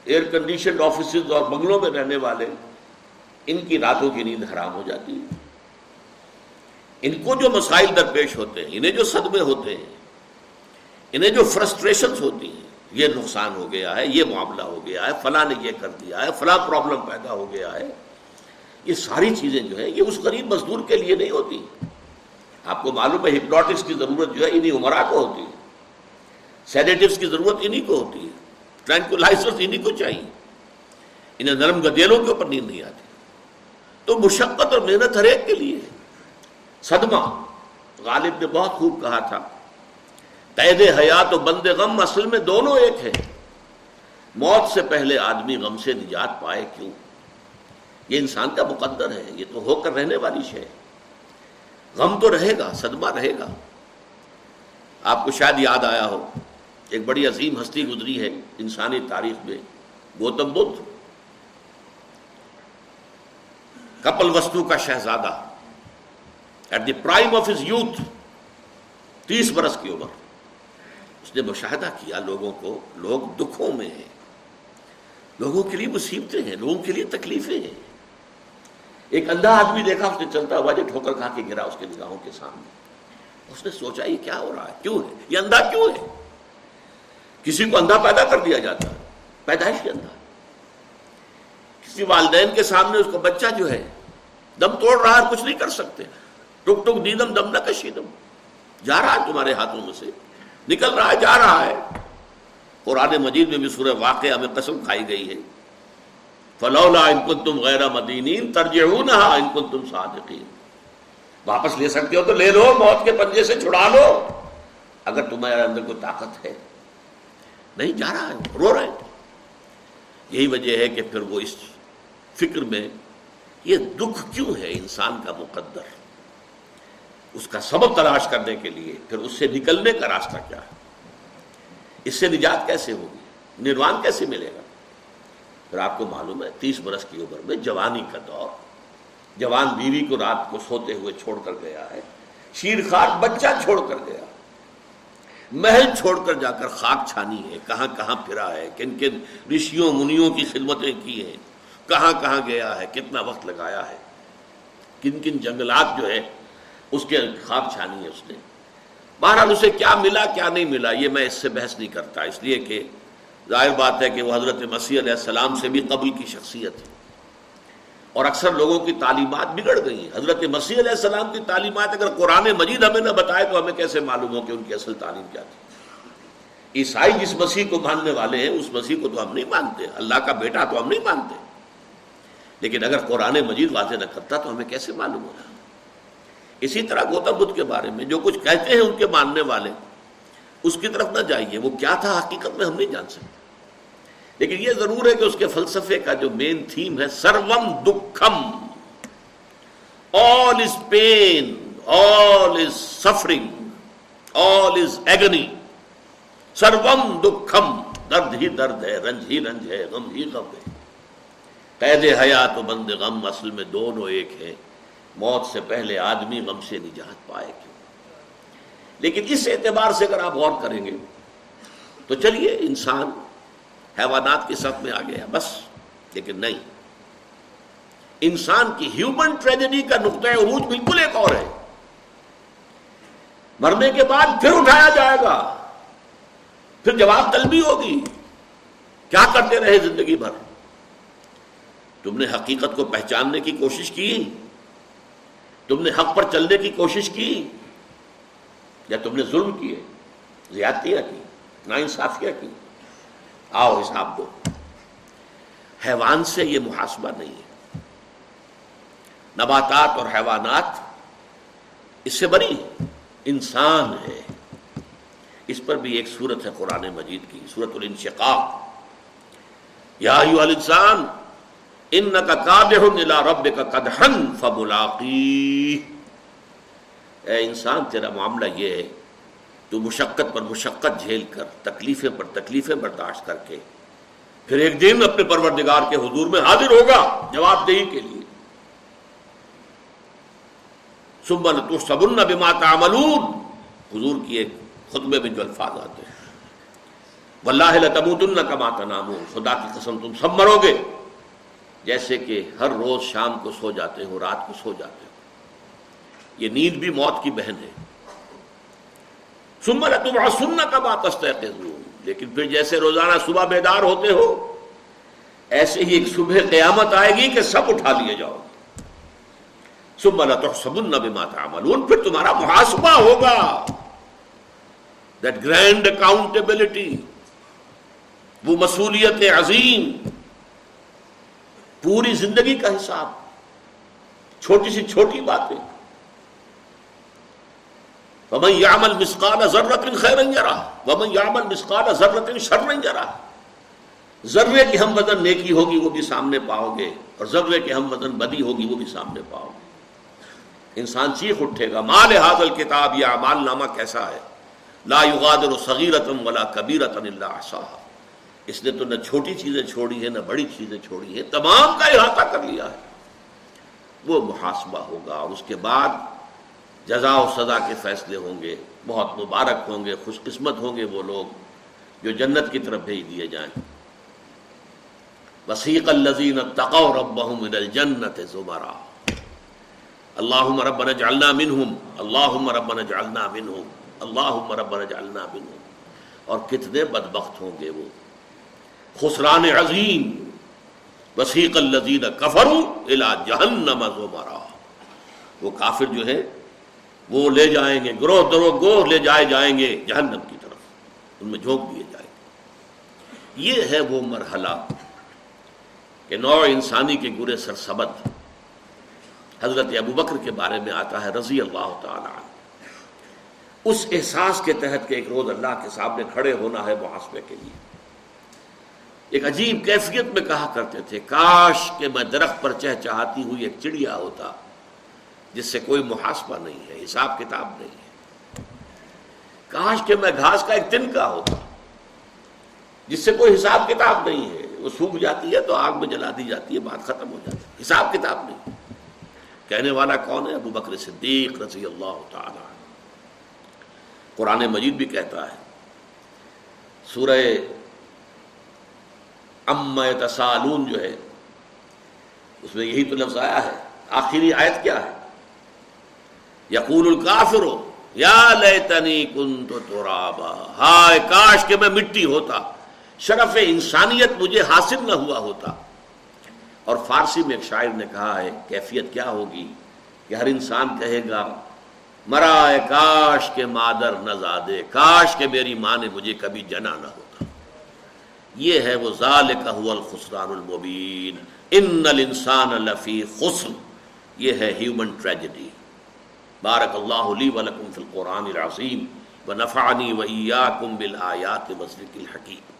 ایئر کنڈیشن آفیسز اور بنگلوں میں رہنے والے، ان کی راتوں کی نیند حرام ہو جاتی ہے۔ ان کو جو مسائل درپیش ہوتے ہیں، انہیں جو صدمے ہوتے ہیں، انہیں جو فرسٹریشنز ہوتی ہیں، یہ نقصان ہو گیا ہے، یہ معاملہ ہو گیا ہے، فلاں نے یہ کر دیا ہے، فلاں پرابلم پیدا ہو گیا ہے۔ یہ ساری چیزیں جو ہیں، یہ اس غریب مزدور کے لیے نہیں ہوتی۔ آپ کو معلوم ہے ہپنوٹکس کی ضرورت جو ہے انہیں عمرہ کو ہوتی ہے۔ سینیٹیوس کی ضرورت انہیں کو ہوتی ہے۔ ٹرینکولائزر انہیں کو چاہیے۔ انہیں نرم گدیلوں کے اوپر نیند نہیں آتی۔ تو مشقت اور محنت ہر ایک کے لیے صدمہ۔ غالب نے بہت خوب کہا تھا۔ قید حیات و بند غم اصل میں دونوں ایک ہیں۔ موت سے پہلے آدمی غم سے نجات پائے کیوں؟ یہ انسان کا مقدر ہے۔ یہ تو ہو کر رہنے والی شے۔ غم تو رہے گا، صدمہ رہے گا۔ آپ کو شاید یاد آیا ہو، ایک بڑی عظیم ہستی گزری ہے انسانی تاریخ میں، گوتم بدھ۔ کپل وستو کا شہزادہ at the prime of his youth تیس برس کی عمر۔ اس نے مشاہدہ کیا لوگوں کو، لوگ دکھوں میں ہیں۔ لوگوں کے لیے مصیبتیں ہیں، لوگوں کے لیے تکلیفیں ہیں۔ ایک اندھا آدمی دیکھا، اس نے چلتا ہوا جو ٹھوکر کھا کے گرا اس کے نگاہوں کے سامنے۔ اس نے سوچا، یہ کیا ہو رہا ہے؟ کیوں ہے؟ یہ اندھا کیوں ہے؟ کسی کو اندھا پیدا کر دیا جاتا ہے۔ پیدائش کے اندھا۔ کسی والدین کے سامنے اس کا بچہ جو ہے، دم توڑ رہا ہے کچھ نہیں کر سکتے۔ ٹک ٹک دیدم دم نہ کشی دم جا رہا ہے تمہارے ہاتھوں میں سے۔ نکل رہا ہے، جا رہا ہے۔ قرآن مجید میں بھی سورہ واقعہ میں قسم کھائی گئی ہے۔ فلولا ان کو تم غیر مدینین ترجیح ان کو تم صادقین واپس لے سکتے ہو تو لے لو، موت کے پنجے سے چھڑا لو۔ اگر تمہارے اندر کوئی طاقت ہے۔ نہیں، جا رہا ہے، رو رہے ہیں یہی وجہ ہے کہ پھر وہ اس فکر میں، یہ دکھ کیوں ہے انسان کا مقدر؟ اس کا سبب تلاش کرنے کے لیے، پھر اس سے نکلنے کا راستہ کیا ہے؟ اس سے نجات کیسے ہوگی؟ نروان کیسے ملے گا؟ پھر آپ کو معلوم ہے تیس برس کی عمر میں جوانی کا دور، جوان بیوی کو رات کو سوتے ہوئے چھوڑ کر گیا ہے، شیر خاک بچہ چھوڑ کر گیا، محل چھوڑ کر جا کر خاک چھانی ہے، کہاں کہاں پھرا ہے، کن کن رشیوں منیوں کی خدمتیں کی ہیں، کہاں کہاں گیا ہے، کتنا وقت لگایا ہے، کن کن جنگلات جو ہے اس کے خاک چھانی ہے اس نے۔ بہرحال اسے کیا ملا، کیا نہیں ملا، یہ میں اس سے بحث نہیں کرتا، اس لیے کہ ظاہر بات ہے کہ وہ حضرت مسیح علیہ السلام سے بھی قبل کی شخصیت ہے۔ اور اکثر لوگوں کی تعلیمات بگڑ گئی ہیں۔ حضرت مسیح علیہ السلام کی تعلیمات اگر قرآن مجید ہمیں نہ بتائے تو ہمیں کیسے معلوم ہو کہ ان کی اصل تعلیم کیا تھی؟ عیسائی جس مسیح کو ماننے والے ہیں، اس مسیح کو تو ہم نہیں مانتے۔ اللہ کا بیٹا تو ہم نہیں مانتے۔ لیکن اگر قرآن مجید واضح نہ کرتا تو ہمیں کیسے معلوم ہوگا اسی طرح گوتم بدھ کے بارے میں جو کچھ کہتے ہیں ان کے ماننے والے، اس کی طرف نہ جائیے۔ وہ کیا تھا؟ حقیقت میں ہم نہیں جان سکتے۔ لیکن یہ ضرور ہے کہ اس کے فلسفے کا جو مین تھیم ہے، سروم دکھم۔ All is pain all is suffering all is agony سروم دکھم۔ درد ہی درد ہے، رنج ہی رنج ہے، غم ہی غم ہے۔ قید حیات و بند غم، اصل میں دونوں ایک ہیں۔ موت سے پہلے آدمی غم سے نجات پائے کیوں؟ لیکن اس اعتبار سے اگر آپ غور کریں گے، تو چلیے انسان حیوانات کے ساتھ میں آ گیا، بس۔ لیکن نہیں۔ انسان کی ہیومن ٹریجڈی کا نقطۂ عروج بالکل ایک اور ہے۔ مرنے کے بعد پھر اٹھایا جائے گا۔ پھر جواب طلبی ہوگی۔ کیا کرتے رہے زندگی بھر؟ تم نے حقیقت کو پہچاننے کی کوشش کی؟ تم نے حق پر چلنے کی کوشش کی؟ یا تم نے ظلم کیے، زیادتیاں کی نا انصافیاں کی؟ آؤ حساب دو حیوان سے یہ محاسبہ نہیں ہے۔ نباتات اور حیوانات اس سے بری انسان ہے۔ اس پر بھی ایک صورت ہے قرآن مجید کی صورت الانشقاق۔ یا الانسان ان کا کابلا رب کا کدہن فبلاقی اے انسان، تیرا معاملہ یہ ہے تو مشقت پر مشقت جھیل کر، تکلیفیں پر تکلیفیں برداشت کر کے پھر ایک دن اپنے پروردگار کے حضور میں حاضر ہوگا جواب دہی کے لیے۔ سبن تو سبن بما تعملون۔ حضور کی ایک خطبے میں جو الفاظ آتے ہیں۔ واللہ لتموتن کما تنامون۔ خدا کی قسم تم سب مرو گے۔ جیسے کہ ہر روز شام کو سو جاتے ہو، رات کو سو جاتے ہو۔ یہ نیند بھی موت کی بہن ہے۔ سمر تم سننا کا بات لیکن پھر جیسے روزانہ صبح بیدار ہوتے ہو، ایسے ہی ایک صبح قیامت آئے گی کہ سب اٹھا لیے جاؤ سمر تو سبن بھی ماتا پھر تمہارا محاسبہ ہوگا۔ دیٹ گرینڈ اکاؤنٹیبلٹی وہ مصولیت عظیم۔ پوری زندگی کا حساب۔ چھوٹی سی چھوٹی باتیں۔ ومن يعمل مثقال ذرة خيرا يره ومن يعمل مثقال ذرة شرا يره ذرے کی ہم وزن نیکی ہوگی وہ بھی سامنے پاؤ گے اور ذرے کی ہم وزن بدی ہوگی وہ بھی سامنے پاؤ گے انسان چیخ اٹھے گا مال حاضل کتاب یا مال نامہ کیسا ہے لا یغادر صغیرتم ولا کبیرتن الا احصاها اس نے تو نہ چھوٹی چیزیں چھوڑی ہیں نہ بڑی چیزیں چھوڑی ہیں تمام کا احاطہ کر لیا ہے وہ محاسبہ ہوگا اور اس کے بعد جزا و سزا کے فیصلے ہوں گے، بہت مبارک ہوں گے، خوش قسمت ہوں گے وہ لوگ جو جنت کی طرف بھیج دیے جائیں۔ وسیق الزین تقو ربهم من الجنت زمرا اللهم ربنا اجعلنا منهم اللهم ربنا اجعلنا منهم اللهم ربنا اجعلنا منهم اور کتنے بدبخت ہوں گے وہ۔ خسران عظیم، وسیق الذین کفروا الى جہنم زمرا وہ کافر جو ہے وہ لے جائیں گے، گروہ درو گروہ لے جائے جائیں گے، جہنم کی طرف۔ ان میں جھونک دیے جائیں گے۔ یہ ہے وہ مرحلہ کہ نو انسانی کے گرے سرسبد حضرت ابو بکر کے بارے میں آتا ہے، رضی اللہ تعالی اس احساس کے تحت کہ ایک روز اللہ کے سامنے کھڑے ہونا ہے محاسبے کے لیے۔ ایک عجیب کیفیت میں کہا کرتے تھے، کاش کہ میں درخت پر چہ چاہتی ہوئی ایک چڑیا ہوتا۔ جس سے کوئی محاسبہ نہیں ہے، حساب کتاب نہیں ہے۔ کاش کہ میں گھاس کا ایک تن کا ہوتا، جس سے کوئی حساب کتاب نہیں ہے۔ وہ سوکھ جاتی ہے تو آگ میں جلا دی جاتی ہے، بات ختم ہو جاتی ہے۔ حساب کتاب نہیں۔ کہنے والا کون ہے؟ ابو بکر صدیق رضی اللہ تعالی قرآن مجید بھی کہتا ہے، سورہ ام تسالون جو ہے، اس میں یہی تو لفظ آیا ہے۔ آخری آیت کیا ہے؟ یقول الکافر، یا لیتنی کنت ترابا۔ ہائے کاش کہ میں مٹی ہوتا، شرف انسانیت مجھے حاصل نہ ہوا ہوتا۔ اور فارسی میں ایک شاعر نے کہا ہے، کیفیت کیا ہوگی کہ ہر انسان کہے گا مرا کاش کے مادر نہ زادے، کاش کے میری ماں نے مجھے کبھی جنا نہ ہوتا۔ یہ ہے وہ ذالک هو الخسران المبین۔ ان الانسان لفی خسر۔ یہ ہے ہیومن ٹریجڈی بارک اللہ علی ولکم فی القرآن العظیم و نفعنی و ایاکم بالآیات مصرق الحکیم